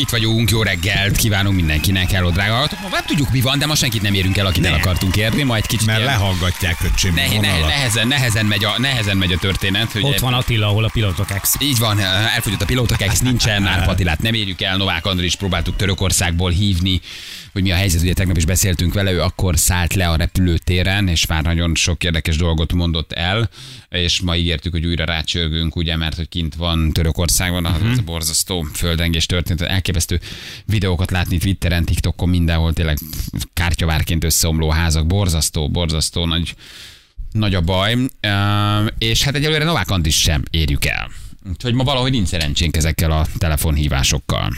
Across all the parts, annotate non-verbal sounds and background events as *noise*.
Itt vagyunk, jó reggelt kívánunk mindenkinek, hello drága hallgatók. Ma nem tudjuk mi van, de ma senkit nem érünk el, akit el Ne. akartunk érni, majd kicsit Mert ilyen- lehallgatják öcsém ne, ne, nehezen, nehezen, megy a, nehezen megy a történet. Hogy Ott van Attila, ahol a pilotok ex. Így van, elfogyott a pilótok, ez nincsen, Árpa Attilát nem érjük el, Novák Andris próbáltuk Törökországból hívni, hogy mi a helyzet, ugye tegnap is beszéltünk vele, ő akkor szállt le a repülőtéren, és már nagyon sok érdekes dolgot mondott el, és ma ígértük, hogy újra rácsörgünk, ugye, mert hogy kint van Törökországban, uh-huh. a borzasztó földrengés történt, elképesztő videókat látni Twitteren, TikTokon, mindenhol tényleg kártyavárként összeomló házak, borzasztó, borzasztó nagy, nagy a baj, és hát egyelőre Novák Andris sem érjük el. Úgyhogy ma valahogy nincs szerencsénk ezekkel a telefonhívásokkal.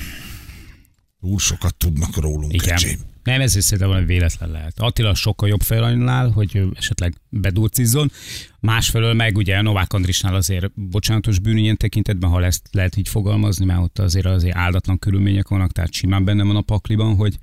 Túl sokat tudnak rólunk, Igen. öcsém. Nem, ez szerintem valami véletlen lehet. Attila sokkal jobb fel annál, hogy esetleg bedurcizzon. Másfelől meg ugye Novák Andrisnál azért bocsánatos bűn ilyen tekintetben, ha ezt lehet így fogalmazni, mert ott azért azért áldatlan körülmények vannak, tehát simán benne van a pakliban, hogy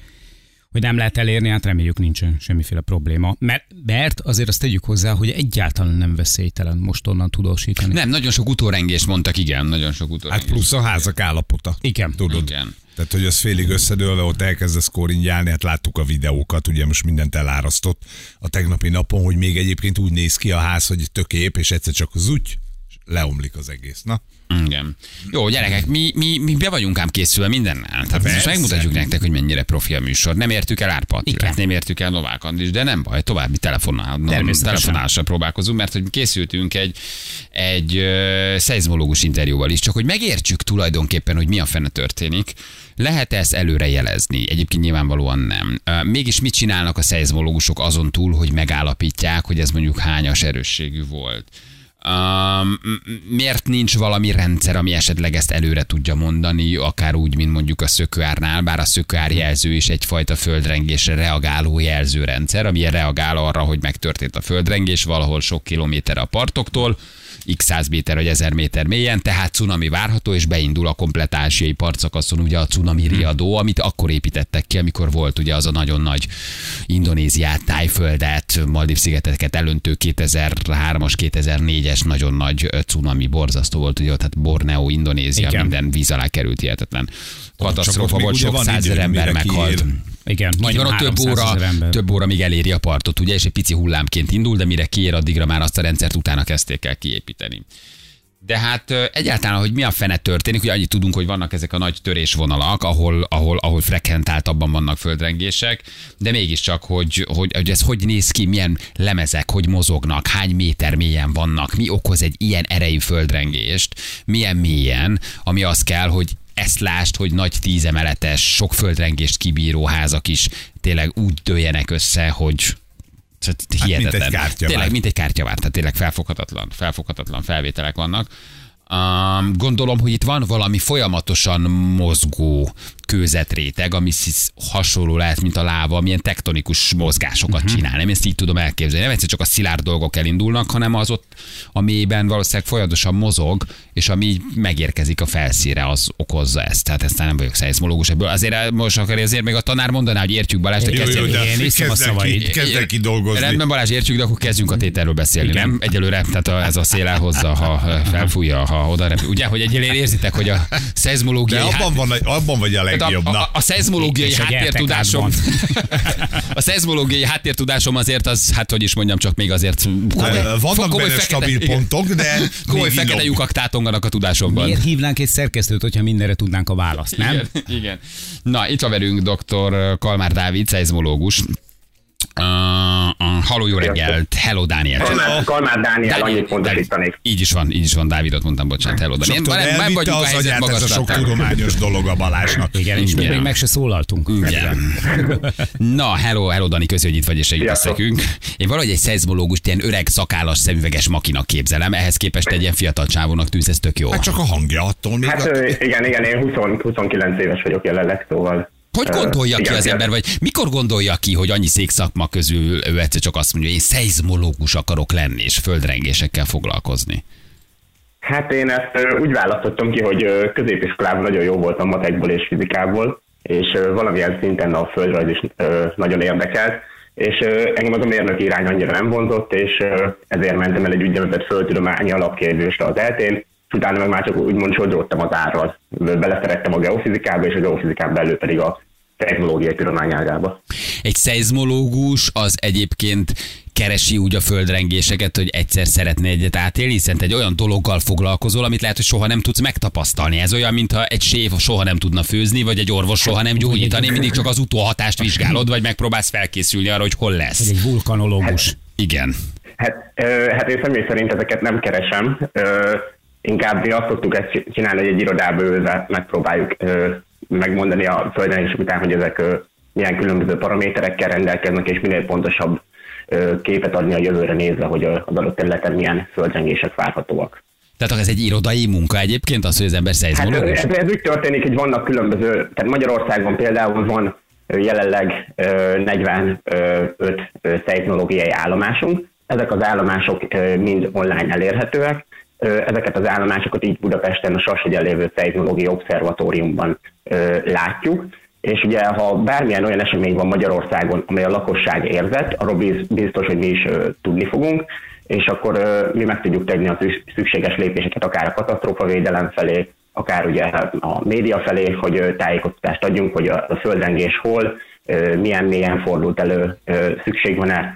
hogy nem lehet elérni, hát reméljük nincsen semmiféle probléma. Mert, mert azért azt tegyük hozzá, hogy egyáltalán nem veszélytelen most onnan tudósítani. Nem, nagyon sok utórengést mondtak, igen, nagyon sok Hát utórengést. plusz a házak állapota. Igen. Tudod? Igen. Tehát, hogy az félig összedőlve, ott elkezdesz koringyálni, hát láttuk a videókat, ugye most mindent elárasztott a tegnapi napon, hogy még egyébként úgy néz ki a ház, hogy tök ép, és egyszer csak az úgy leomlik az egész. Na, Igen. Jó, gyerekek, mi, mi, mi be vagyunk ám készülve mindennel. Tehát most megmutatjuk nektek, hogy mennyire profi a műsor. Nem értük el Árpa Attilát, Igen. nem értük el Novák Andris, de nem baj, további telefonnál, Természetesen. telefonálásra próbálkozunk, mert hogy készültünk egy, egy ö, szeizmológus interjúval is, csak hogy megértsük tulajdonképpen, hogy mi a fene történik. Lehet ezt előre jelezni? Egyébként nyilvánvalóan nem. Mégis mit csinálnak a szeizmológusok azon túl, hogy megállapítják, hogy ez mondjuk hányas erősségű volt? Um, miért nincs valami rendszer, ami esetleg ezt előre tudja mondani, akár úgy, mint mondjuk a szökőárnál, bár a szökőár jelző is egyfajta földrengésre reagáló jelzőrendszer, ami reagál arra, hogy megtörtént a földrengés valahol sok kilométer a partoktól, x 100 méter vagy 1000 méter mélyen, tehát cunami várható, és beindul a komplet ázsiai partszakaszon ugye a cunami riadó, amit akkor építettek ki, amikor volt ugye az a nagyon nagy Indonéziát, Tájföldet, Maldív-szigeteket elöntő 2003-as, 2004-es nagyon nagy cunami borzasztó volt, ugye ott hát Borneo, Indonézia, Igen. minden víz alá került hihetetlen. Katasztrófa még volt, sok százezer ember meghalt. kiér. Igen, majdnem van, ott több 300 óra, több óra, míg eléri a partot, ugye, és egy pici hullámként indul, de mire kiér, addigra már azt a rendszert utána kezdték el kiépíteni. De hát egyáltalán, hogy mi a fene történik, hogy annyit tudunk, hogy vannak ezek a nagy törésvonalak, ahol, ahol, ahol frekventáltabban vannak földrengések, de mégiscsak, hogy, hogy, hogy ez hogy néz ki, milyen lemezek, hogy mozognak, hány méter mélyen vannak, mi okoz egy ilyen erejű földrengést, milyen mélyen, ami az kell, hogy ezt lásd, hogy nagy tízemeletes, sok földrengést kibíró házak is tényleg úgy dőljenek össze, hogy tehát mint egy hihetetlen. kártyavár. Tényleg, mint egy kártyavár, tehát tényleg felfoghatatlan, felfoghatatlan felvételek vannak. Um, gondolom, hogy itt van valami folyamatosan mozgó kőzetréteg, ami hasonló lehet, mint a láva, milyen tektonikus mozgásokat uh-huh. csinál. Nem ezt így tudom elképzelni. Nem egyszer csak a szilárd dolgok elindulnak, hanem az ott a mélyben valószínűleg folyamatosan mozog, és ami megérkezik a felszíre, az okozza ezt. Tehát ezt nem vagyok szeizmológus ebből. Azért most akar azért még a tanár mondaná, hogy értjük Balázs, de de Én iszom a szavait. kezd el ki dolgozni. Rendben Balázs, értjük, de akkor kezdjünk a tételről beszélni, Igen. nem? Egyelőre, tehát a, ez a szél elhozza, ha felfújja, ha oda repül. Ugye, hogy egyelőre érzitek, hogy a *laughs* De szeizmológiai abban, van, abban vagy a tehát legjobb. a, a, a *laughs* a háttértudásom a szeizmológiai háttértudásom azért az, hát hogy is mondjam, csak még azért komoly, vannak komoly benne stabil igen. pontok, de komoly fekete lyukak tátonganak a tudásomban. Miért hívnánk egy szerkesztőt, hogyha mindenre tudnánk a választ, nem? Igen, igen. Na, itt van velünk dr. Kalmár Dávid, szeizmológus. Uh, uh, halló, jó reggelt! Hello, Dániel! Kalmár, Kalmár Dániel, Dániel, annyit pontosítanék. Így is van, így is van, Dávidot mondtam, bocsánat, hello. Én, tudod, nem, vagyunk a az helyzet ez a sok tudományos dolog a Balázsnak. Igen, és még, meg se szólaltunk. Igen. Na, hello, hello Dani, köszi, hogy itt vagy és segítesz nekünk. Én valahogy egy szeizmológust, ilyen öreg, szakállas, szemüveges makinak képzelem, ehhez képest egy ilyen fiatal csávónak tűz, ez tök jó. Hát csak a hangja attól még. Hát igen, igen, én 20, 29 éves vagyok jelenleg, szóval... Hogy gondolja ki az igen. ember, vagy mikor gondolja ki, hogy annyi székszakma közül ő egyszer csak azt mondja, hogy én szeizmológus akarok lenni, és földrengésekkel foglalkozni? Hát én ezt úgy választottam ki, hogy középiskolában nagyon jó voltam matekból és fizikából, és valamilyen szinten a földrajz is nagyon érdekelt, és engem az a mérnöki irány annyira nem vonzott, és ezért mentem el egy úgynevezett földtudományi alapképzésre az eltén, és utána meg már csak úgymond sodródtam az árral. Beleszerettem a geofizikába, és a geofizikán belül pedig a technológiai tudományágába. Egy szeizmológus az egyébként keresi úgy a földrengéseket, hogy egyszer szeretne egyet átélni, hiszen egy olyan dologgal foglalkozol, amit lehet, hogy soha nem tudsz megtapasztalni. Ez olyan, mintha egy séf soha nem tudna főzni, vagy egy orvos soha nem gyógyítani, mindig csak az utóhatást vizsgálod, vagy megpróbálsz felkészülni arra, hogy hol lesz. egy vulkanológus. Igen. Hát, ö, hát én személy szerint ezeket nem keresem. Ö, inkább mi azt szoktuk ezt csinálni, hogy egy irodába ülve megpróbáljuk ö, megmondani a földrengések után, hogy ezek milyen különböző paraméterekkel rendelkeznek, és minél pontosabb képet adni a jövőre nézve, hogy az adott területen milyen földrengések várhatóak. Tehát ez egy irodai munka egyébként, az, hogy az ember Hát szeizmológus? ez, ez úgy történik, hogy vannak különböző, tehát Magyarországon például van jelenleg ö, 45 ö, szeizmológiai állomásunk. Ezek az állomások mind online elérhetőek. Ezeket az állomásokat így Budapesten a Sashegyen lévő szeizmológiai obszervatóriumban látjuk. És ugye, ha bármilyen olyan esemény van Magyarországon, amely a lakosság érzett, arról biz- biztos, hogy mi is tudni fogunk, és akkor mi meg tudjuk tenni a szüks- szükséges lépéseket, akár a katasztrófavédelem felé, akár ugye a média felé, hogy tájékoztatást adjunk, hogy a, földrengés hol, milyen mélyen fordult elő, szükség van-e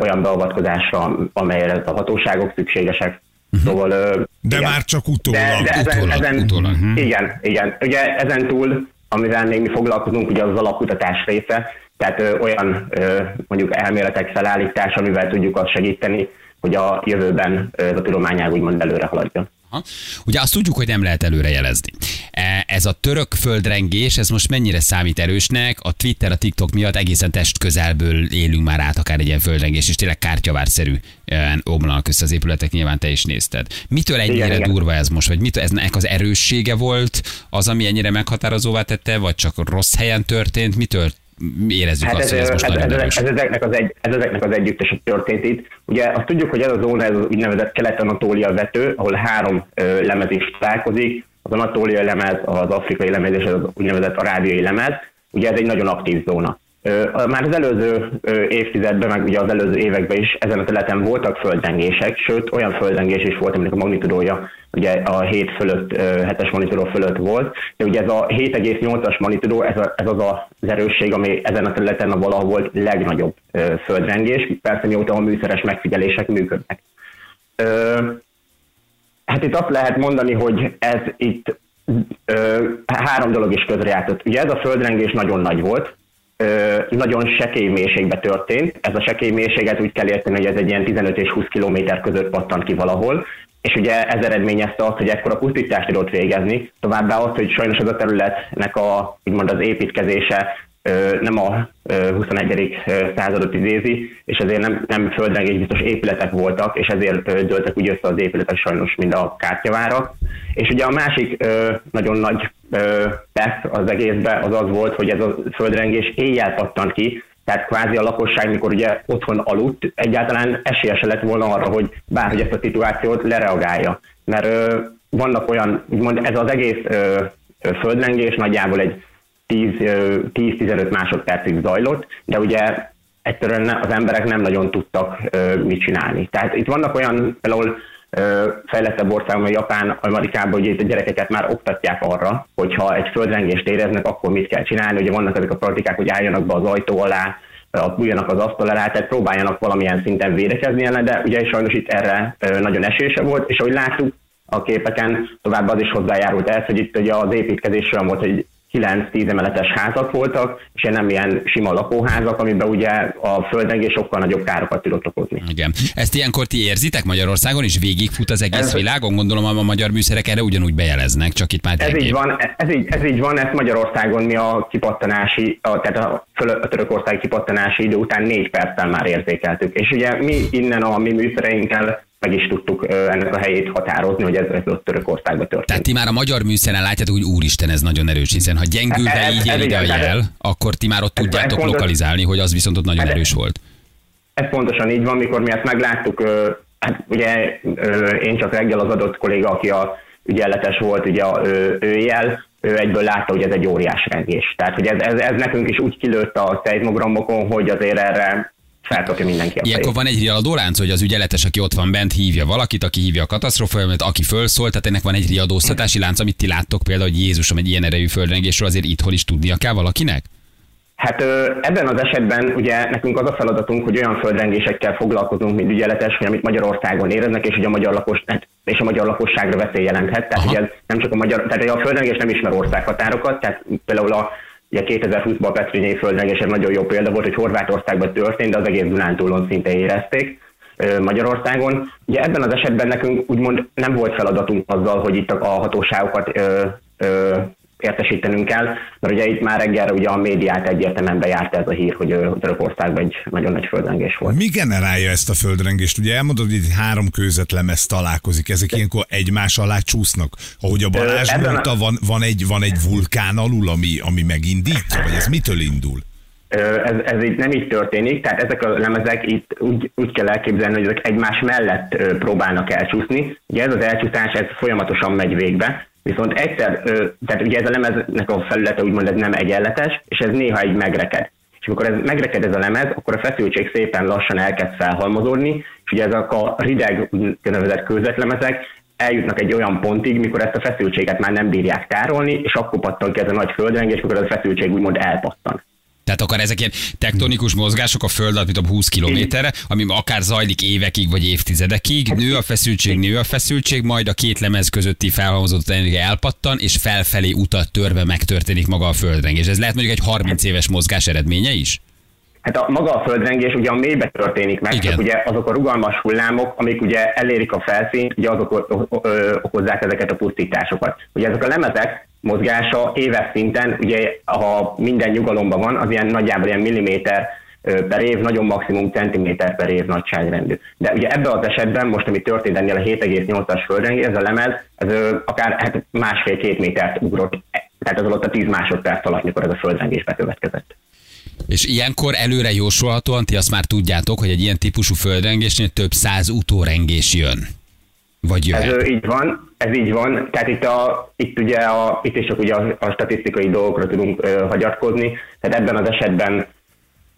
olyan beavatkozásra, amelyre a hatóságok szükségesek. Szóval, ö, De igen. már csak utólag. De, de ezen, Utólag, ezen, utólag. Igen, igen. Ugye ezen túl, amivel még mi foglalkozunk, ugye az alapkutatás része, tehát ö, olyan ö, mondjuk elméletek felállítása, amivel tudjuk azt segíteni, hogy a jövőben ö, a tudományág úgymond előre haladjon. Aha. Ugye azt tudjuk, hogy nem lehet előre jelezni. E, Ez a török földrengés, ez most mennyire számít erősnek? A Twitter, a TikTok miatt egészen test közelből élünk már át akár egy ilyen földrengés, és tényleg kártyavárszerű e, omlanak össze az épületek, nyilván te is nézted. Mitől ennyire Igen, igen. durva ez most? Vagy mitől eznek az erőssége volt az, ami ennyire meghatározóvá tette, vagy csak rossz helyen történt? Mitől érezzük Hát azt, ez, hogy ez most ez, nagyon ez, ez, ezeknek az egy, ez ezeknek az együttese történt itt. Ugye azt tudjuk, hogy ez a zóna, ez az úgynevezett kelet-anatólia vető, ahol három ö, lemez is találkozik, az anatóliai lemez, az afrikai lemez és az úgynevezett arábiai lemez. Ugye ez egy nagyon aktív zóna. Már az előző évtizedben, meg ugye az előző években is ezen a területen voltak földrengések, sőt olyan földrengés is volt, aminek a magnitudója ugye a 7 fölött, 7-es magnitudó fölött volt, de ugye ez a 7,8-as magnitudó, ez, a, ez az az erősség, ami ezen a területen a valaha volt legnagyobb földrengés, persze mióta a műszeres megfigyelések működnek. Hát itt azt lehet mondani, hogy ez itt három dolog is közrejátszott. Ugye ez a földrengés nagyon nagy volt, nagyon sekély mélységbe történt. Ez a sekély mélységet úgy kell érteni, hogy ez egy ilyen 15 és 20 kilométer között pattant ki valahol, és ugye ez eredményezte azt, hogy ekkora pusztítást tudott végezni, továbbá azt, hogy sajnos ez a területnek a, úgymond az építkezése nem a ö, 21. századot idézi, és ezért nem, nem földrengés biztos épületek voltak, és ezért dőltek úgy össze az épületek sajnos, mint a kártyavárak. És ugye a másik nagyon nagy tesz az egészben az az volt, hogy ez a földrengés éjjel pattant ki, tehát kvázi a lakosság, mikor ugye otthon aludt, egyáltalán esélye se lett volna arra, hogy bárhogy ezt a szituációt lereagálja. Mert vannak olyan, úgymond ez az egész ö, földrengés nagyjából egy 10, ö, 10-15 másodpercig zajlott, de ugye egyszerűen az emberek nem nagyon tudtak mit csinálni. Tehát itt vannak olyan, például fejlettebb országban, Japán, Amerikában, hogy itt a gyerekeket már oktatják arra, hogyha egy földrengést éreznek, akkor mit kell csinálni. Ugye vannak ezek a praktikák, hogy álljanak be az ajtó alá, bújjanak az asztal alá, tehát próbáljanak valamilyen szinten védekezni ellen, de ugye sajnos itt erre nagyon esése volt, és ahogy láttuk a képeken, tovább az is hozzájárult ez, hogy itt ugye az építkezés olyan volt, hogy 9-10 emeletes házak voltak, és nem ilyen sima lakóházak, amiben ugye a földrengés sokkal nagyobb károkat tudott okozni. Igen. Ezt ilyenkor ti érzitek Magyarországon, és végigfut az egész Ez- világon? Gondolom a magyar műszerek erre ugyanúgy bejeleznek, csak itt már Ez így van, ez így, ez így van, ezt Magyarországon mi a kipattanási, a, tehát a, a törökország kipattanási idő után négy perccel már érzékeltük. És ugye mi innen a mi műszereinkkel meg is tudtuk ennek a helyét határozni, hogy ez, ez ott Törökországban történt. Tehát ti már a magyar műszeren látjátok, hogy úristen, ez nagyon erős, hiszen ha gyengülve Ez- így ez ér ide a jel, akkor ti már ott ez- ez tudjátok fontos. lokalizálni, hogy az viszont ott nagyon Hát- erős volt. Ez pontosan így van, mikor mi ezt megláttuk hát ugye én csak reggel az adott kolléga, aki a ügyeletes volt, ugye a, ő, ő jel, ő egyből látta, hogy ez egy óriás rengés. Tehát, hogy ez, ez, ez nekünk is úgy kilőtt a szeizmogramokon, hogy azért erre felkapja mindenki a Ilyenkor van egy riadó lánc, hogy az ügyeletes, aki ott van bent, hívja valakit, aki hívja a katasztrófajelmet, aki fölszól, tehát ennek van egy riadóztatási lánc, amit ti láttok például, hogy Jézusom egy ilyen erejű földrengésről azért itthon is tudnia kell valakinek? Hát ebben az esetben ugye nekünk az a feladatunk, hogy olyan földrengésekkel foglalkozunk, mint ügyeletes, hogy amit Magyarországon éreznek, és hogy a magyar, lakos, hát, és a magyar lakosságra veszély jelenthet. Tehát Aha. ugye ez nem csak a magyar, tehát a földrengés nem ismer országhatárokat, tehát például a Ugye 2020-ban a Petrinyei földrengés nagyon jó példa volt, hogy Horvátországban történt, de az egész Dunántúlon szinte érezték Magyarországon. Ugye ebben az esetben nekünk úgymond nem volt feladatunk azzal, hogy itt a hatóságokat értesítenünk kell, mert ugye itt már reggelre ugye a médiát egyértelműen bejárta ez a hír, hogy Törökországban egy nagyon nagy földrengés volt. Mi generálja ezt a földrengést? Ugye elmondod, hogy itt három kőzetlemez találkozik, ezek ilyenkor egymás alá csúsznak. Ahogy a Balázs Ö, ebben a- mondta, van, van, egy, van egy vulkán alul, ami, ami megindítja, vagy ez mitől indul? Ez, ez így nem így történik, tehát ezek a lemezek itt úgy, úgy kell elképzelni, hogy ezek egymás mellett próbálnak elcsúszni. Ugye ez az elcsúszás, ez folyamatosan megy végbe, viszont egyszer, tehát ugye ez a lemeznek a felülete úgymond ez nem egyenletes, és ez néha egy megreked. És amikor ez megreked ez a lemez, akkor a feszültség szépen lassan elkezd felhalmozódni, és ugye ezek a rideg úgynevezett kőzetlemezek eljutnak egy olyan pontig, mikor ezt a feszültséget már nem bírják tárolni, és akkor pattan ki ez a nagy földrengés, mikor ez a feszültség úgymond elpattan. Tehát akár ezek ilyen tektonikus mozgások a föld alatt, mint a 20 kilométerre, ami akár zajlik évekig vagy évtizedekig, nő a feszültség, nő a feszültség, majd a két lemez közötti felhalmozott energia elpattan, és felfelé utat törve megtörténik maga a földrengés. Ez lehet mondjuk egy 30 éves mozgás eredménye is? Hát a, maga a földrengés ugye a mélybe történik meg, Igen. csak ugye azok a rugalmas hullámok, amik ugye elérik a felszínt, ugye azok o- o- ö, okozzák ezeket a pusztításokat. Ugye ezek a lemezek mozgása éves szinten, ugye ha minden nyugalomban van, az ilyen nagyjából ilyen milliméter per év, nagyon maximum centiméter per év nagyságrendű. De ugye ebben az esetben, most ami történt ennél a 7,8-as földrengés, ez a lemez, ez akár hát másfél-két métert ugrott, tehát az alatt a 10 másodperc alatt, mikor ez a földrengés bekövetkezett. És ilyenkor előre jósolhatóan ti azt már tudjátok, hogy egy ilyen típusú földrengésnél több száz utórengés jön. Vagy Ez jöhet. ö, így van, ez így van. Tehát itt, a, itt ugye a, itt is csak ugye a, a statisztikai dolgokra tudunk ö, hagyatkozni. Tehát ebben az esetben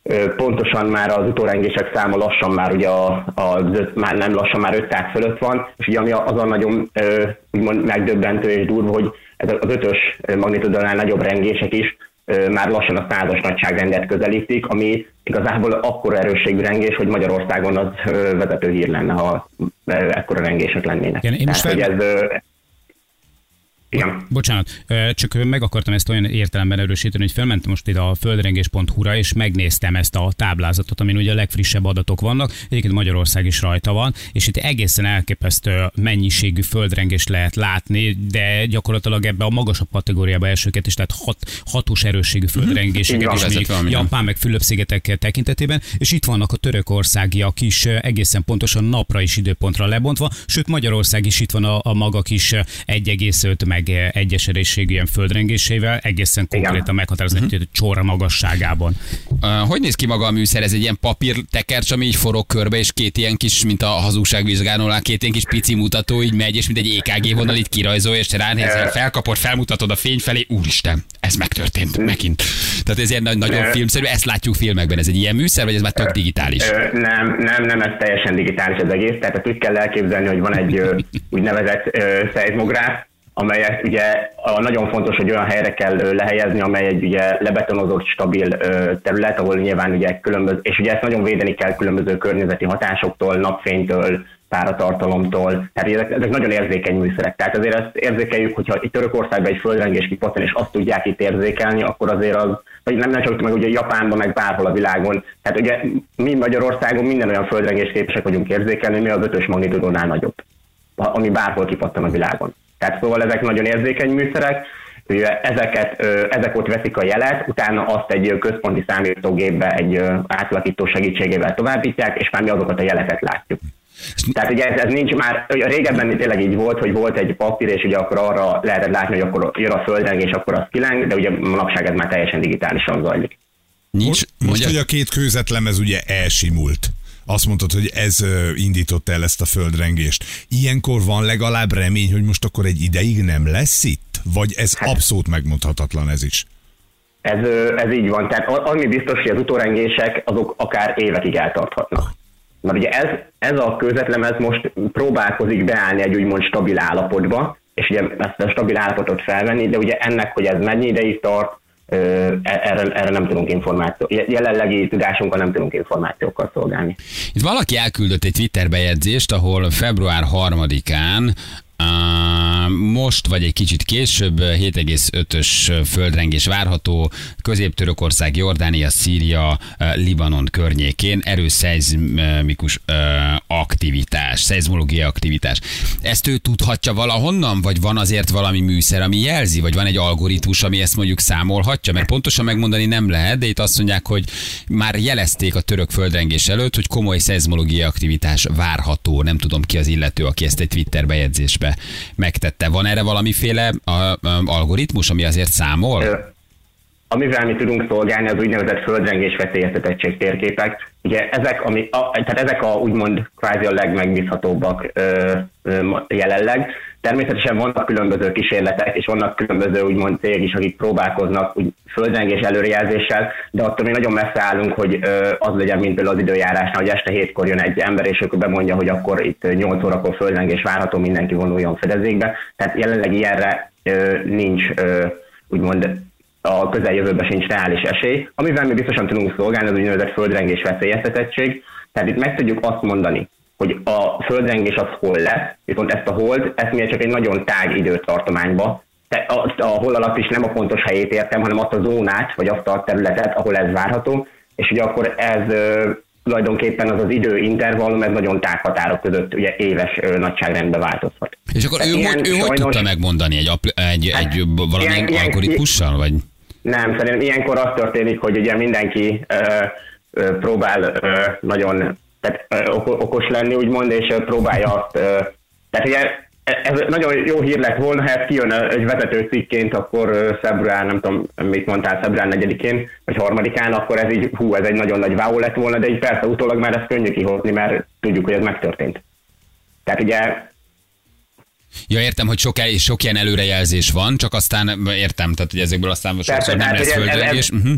ö, pontosan már az utórengések száma lassan már ugye a, a, már nem lassan már 500 fölött van, és ugye ami az a nagyon ö, úgymond megdöbbentő és durva, hogy ez az ötös magnitudonál nagyobb rengések is már lassan a százas nagyságrendet közelítik, ami igazából akkora erősségű rengés, hogy Magyarországon az vezető hír lenne, ha ö, ekkora rengések lennének. Igen, én Tehát, hogy fel- ez, igen. Bocsánat, csak meg akartam ezt olyan értelemben erősíteni, hogy felmentem most ide a földrengés.hu-ra, és megnéztem ezt a táblázatot, amin ugye a legfrissebb adatok vannak. Egyébként Magyarország is rajta van, és itt egészen elképesztő mennyiségű földrengést lehet látni, de gyakorlatilag ebbe a magasabb kategóriába elsőket is, tehát hat, hatós erősségű Így földrengéseket is, mondjuk. Japán meg Fülöp-szigetek tekintetében, és itt vannak a törökországiak is egészen pontosan napra is időpontra lebontva, sőt Magyarország is itt van a, a maga kis ö, 1,5 meg ö, egyes erősségű ilyen földrengésével, egészen konkrétan meghatározni, hogy csóra magasságában. Uh, hogy néz ki maga a műszer? Ez egy ilyen papír tekercs, ami így forog körbe, és két ilyen kis, mint a hazugságvizsgáló, két ilyen kis pici mutató, így megy, és mint egy EKG vonal itt kirajzol, és te ránézel, felkapod, felmutatod a fény felé, úristen, ez megtörtént megint. Tehát ez ilyen nagy, nagyon filmszerű, ezt látjuk filmekben. Ez egy ilyen műszer, vagy ez már tök digitális? Nem, nem, nem, ez teljesen digitális az egész, tehát úgy kell elképzelni, hogy van egy úgynevezett szeizmográf, amelyet ugye nagyon fontos, hogy olyan helyre kell lehelyezni, amely egy ugye lebetonozott, stabil terület, ahol nyilván ugye különböző, és ugye ezt nagyon védeni kell különböző környezeti hatásoktól, napfénytől, páratartalomtól, tehát ezek, ezek nagyon érzékeny műszerek. Tehát azért ezt érzékeljük, hogyha itt Törökországban egy földrengés kipattan, és azt tudják itt érzékelni, akkor azért az, vagy nem, nem csak meg ugye Japánban, meg bárhol a világon. Tehát ugye mi Magyarországon minden olyan földrengés képesek vagyunk érzékelni, mi az ötös magnitudónál nagyobb, ami bárhol kipattan a világon. Tehát szóval ezek nagyon érzékeny műszerek, Ugye ezeket, ezek ott veszik a jelet, utána azt egy központi számítógépbe egy átlakító segítségével továbbítják, és már mi azokat a jeleket látjuk. Tehát ugye ez, ez nincs már, ugye régebben tényleg így volt, hogy volt egy papír, és ugye akkor arra lehetett látni, hogy akkor jön a földrengés, akkor az kileng, de ugye manapság ez már teljesen digitálisan zajlik. Nincs, Most, most, hogy a két kőzetlemez ugye elsimult, Azt mondtad, hogy ez indította el ezt a földrengést. Ilyenkor van legalább remény, hogy most akkor egy ideig nem lesz itt? Vagy ez abszolút megmondhatatlan ez is? Ez, ez így van. Tehát ami biztos, hogy az utórengések azok akár évekig eltarthatnak. Mert ugye ez, ez a kőzetlemez most próbálkozik beállni egy úgymond stabil állapotba, és ugye ezt a stabil állapotot felvenni, de ugye ennek, hogy ez mennyi ideig tart, erre, erre nem tudunk információ, je- jelenlegi tudásunkkal nem tudunk információkkal szolgálni. Itt valaki elküldött egy Twitter bejegyzést, ahol február 3-án Uh, most vagy egy kicsit később 7,5-ös földrengés várható Közép-Törökország, Jordánia, Szíria, uh, Libanon környékén erős szeizmikus aktivitás, szeizmológiai aktivitás. Ezt ő tudhatja valahonnan, vagy van azért valami műszer, ami jelzi, vagy van egy algoritmus, ami ezt mondjuk számolhatja? Mert pontosan megmondani nem lehet, de itt azt mondják, hogy már jelezték a török földrengés előtt, hogy komoly szeizmológiai aktivitás várható. Nem tudom ki az illető, aki ezt egy Twitter bejegyzésbe megtette. Van erre valamiféle a, a, algoritmus, ami azért számol? Ö, Amivel mi tudunk szolgálni, az úgynevezett földrengés veszélyeztetettség térképek. Ugye ezek, ami, a, tehát ezek a úgymond kvázi a legmegbízhatóbbak ö, ö, jelenleg. Természetesen vannak különböző kísérletek, és vannak különböző úgymond cégek is, akik próbálkoznak úgy földrengés előrejelzéssel, de attól mi nagyon messze állunk, hogy az legyen, mint például az időjárásnál, hogy este hétkor jön egy ember, és akkor bemondja, hogy akkor itt 8 órakor földrengés várható, mindenki vonuljon fedezékbe. Tehát jelenleg ilyenre nincs úgymond a közeljövőben sincs reális esély. Amivel mi biztosan tudunk szolgálni, az úgynevezett földrengés veszélyeztetettség. Tehát itt meg tudjuk azt mondani, hogy a földrengés az hol lesz, viszont ezt a hold, ezt mi csak egy nagyon tág időtartományba, te- a, a hol alatt is nem a pontos helyét értem, hanem azt a zónát, vagy azt a területet, ahol ez várható, és ugye akkor ez ö, tulajdonképpen az az időintervallum, ez nagyon tág határok között ugye éves ö, nagyságrendben változhat. És akkor ő, Ilyen hogy, ő hogy sajnos- tudta megmondani? Egy, egy, Hát, egy valamilyen ilyen- algoritmussal? Vagy? Nem, szerintem ilyenkor az történik, hogy ugye mindenki ö, próbál ö, nagyon tehát, okos lenni, úgymond, és próbálja azt. Tehát ugye ez nagyon jó hír lett volna, ha ez kijön egy vezető cikként, akkor február, nem tudom, mit mondtál, február 4-én, vagy 3-án, akkor ez így, hú, ez egy nagyon nagy váó lett volna, de így persze utólag már ez könnyű kihozni, mert tudjuk, hogy ez megtörtént. Tehát ugye Ja, értem, hogy sok, sok ilyen előrejelzés van, csak aztán értem, tehát hogy ezekből aztán sokszor nem lesz ugye ez- ez- földrengés. Uh-huh.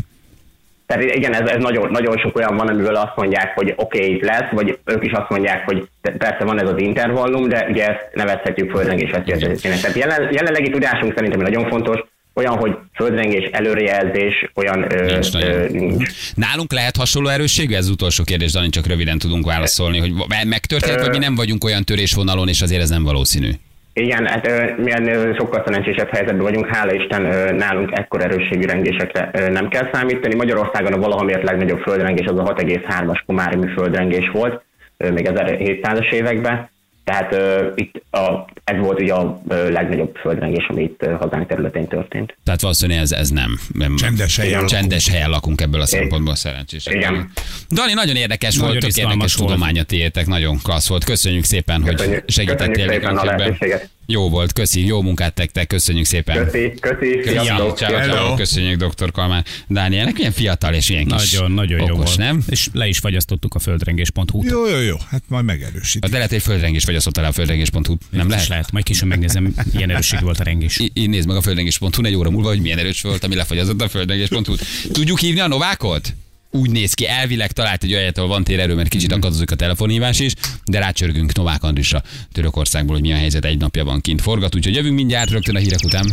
Tehát igen, ez, ez nagyon, nagyon sok olyan van, amivel azt mondják, hogy oké, okay, itt lesz, vagy ők is azt mondják, hogy persze van ez az intervallum, de ugye ezt nevezhetjük földrengés veszélyeztetésének. Tehát jelen, jelenlegi tudásunk szerintem nagyon fontos, olyan, hogy földrengés, előrejelzés, olyan ö, Nincs ö, nincs. Nálunk lehet hasonló erősségű? Ez az utolsó kérdés, Dani, csak röviden tudunk válaszolni, hogy me- megtörtént, vagy mi nem vagyunk olyan törésvonalon, és azért ez nem valószínű. Igen, hát milyen sokkal szerencsésebb helyzetben vagyunk, hála Isten nálunk ekkor erősségű rengésekre nem kell számítani. Magyarországon a valahamért legnagyobb földrengés az a 6,3-as komári földrengés volt, még 1700-as években. Tehát ö, itt a, ez volt ugye a ö, legnagyobb földrengés, ami itt hazánk területén történt. Tehát valószínűleg ez, ez nem. nem. Csendes helyen lakunk. Csendes helyen lakunk ebből a szempontból szerencsések. Igen. Dani, nagyon érdekes Nagyon volt, tök érdekes volt. tudománya tiétek, nagyon klassz volt. Köszönjük szépen, hogy Köszönjük- segítettél köszönjük szépen a lehetőséget. Jó volt, köszi, jó munkát tektek, köszönjük szépen. Köszi, köszi, Köszönjük, sziasztok! ciao, ciao, Hello. köszönjük dr. Kalmán. Dánielnek milyen fiatal és ilyen kis Nagyon, nagyon jó okos, volt. nem? És le is fagyasztottuk a földrengés.hu-t. Jó, jó, jó, hát majd megerősít. De lehet, hogy földrengés azt a földrengés.hu. Nem lehet? És lehet, majd később megnézem, milyen erősségű volt a rengés. Én nézd meg a földrengés.hu egy óra múlva, hogy milyen erős volt, ami lefagyazott a földrengés.hu. Tudjuk hívni a Novákot? Úgy néz ki, elvileg talált egy olyat, ahol van térerő, mert kicsit akadozik a telefonhívás is, de rácsörgünk Novák Andrisra Törökországból, hogy mi a helyzet egy napja van kint forgat, úgyhogy jövünk mindjárt rögtön a hírek után.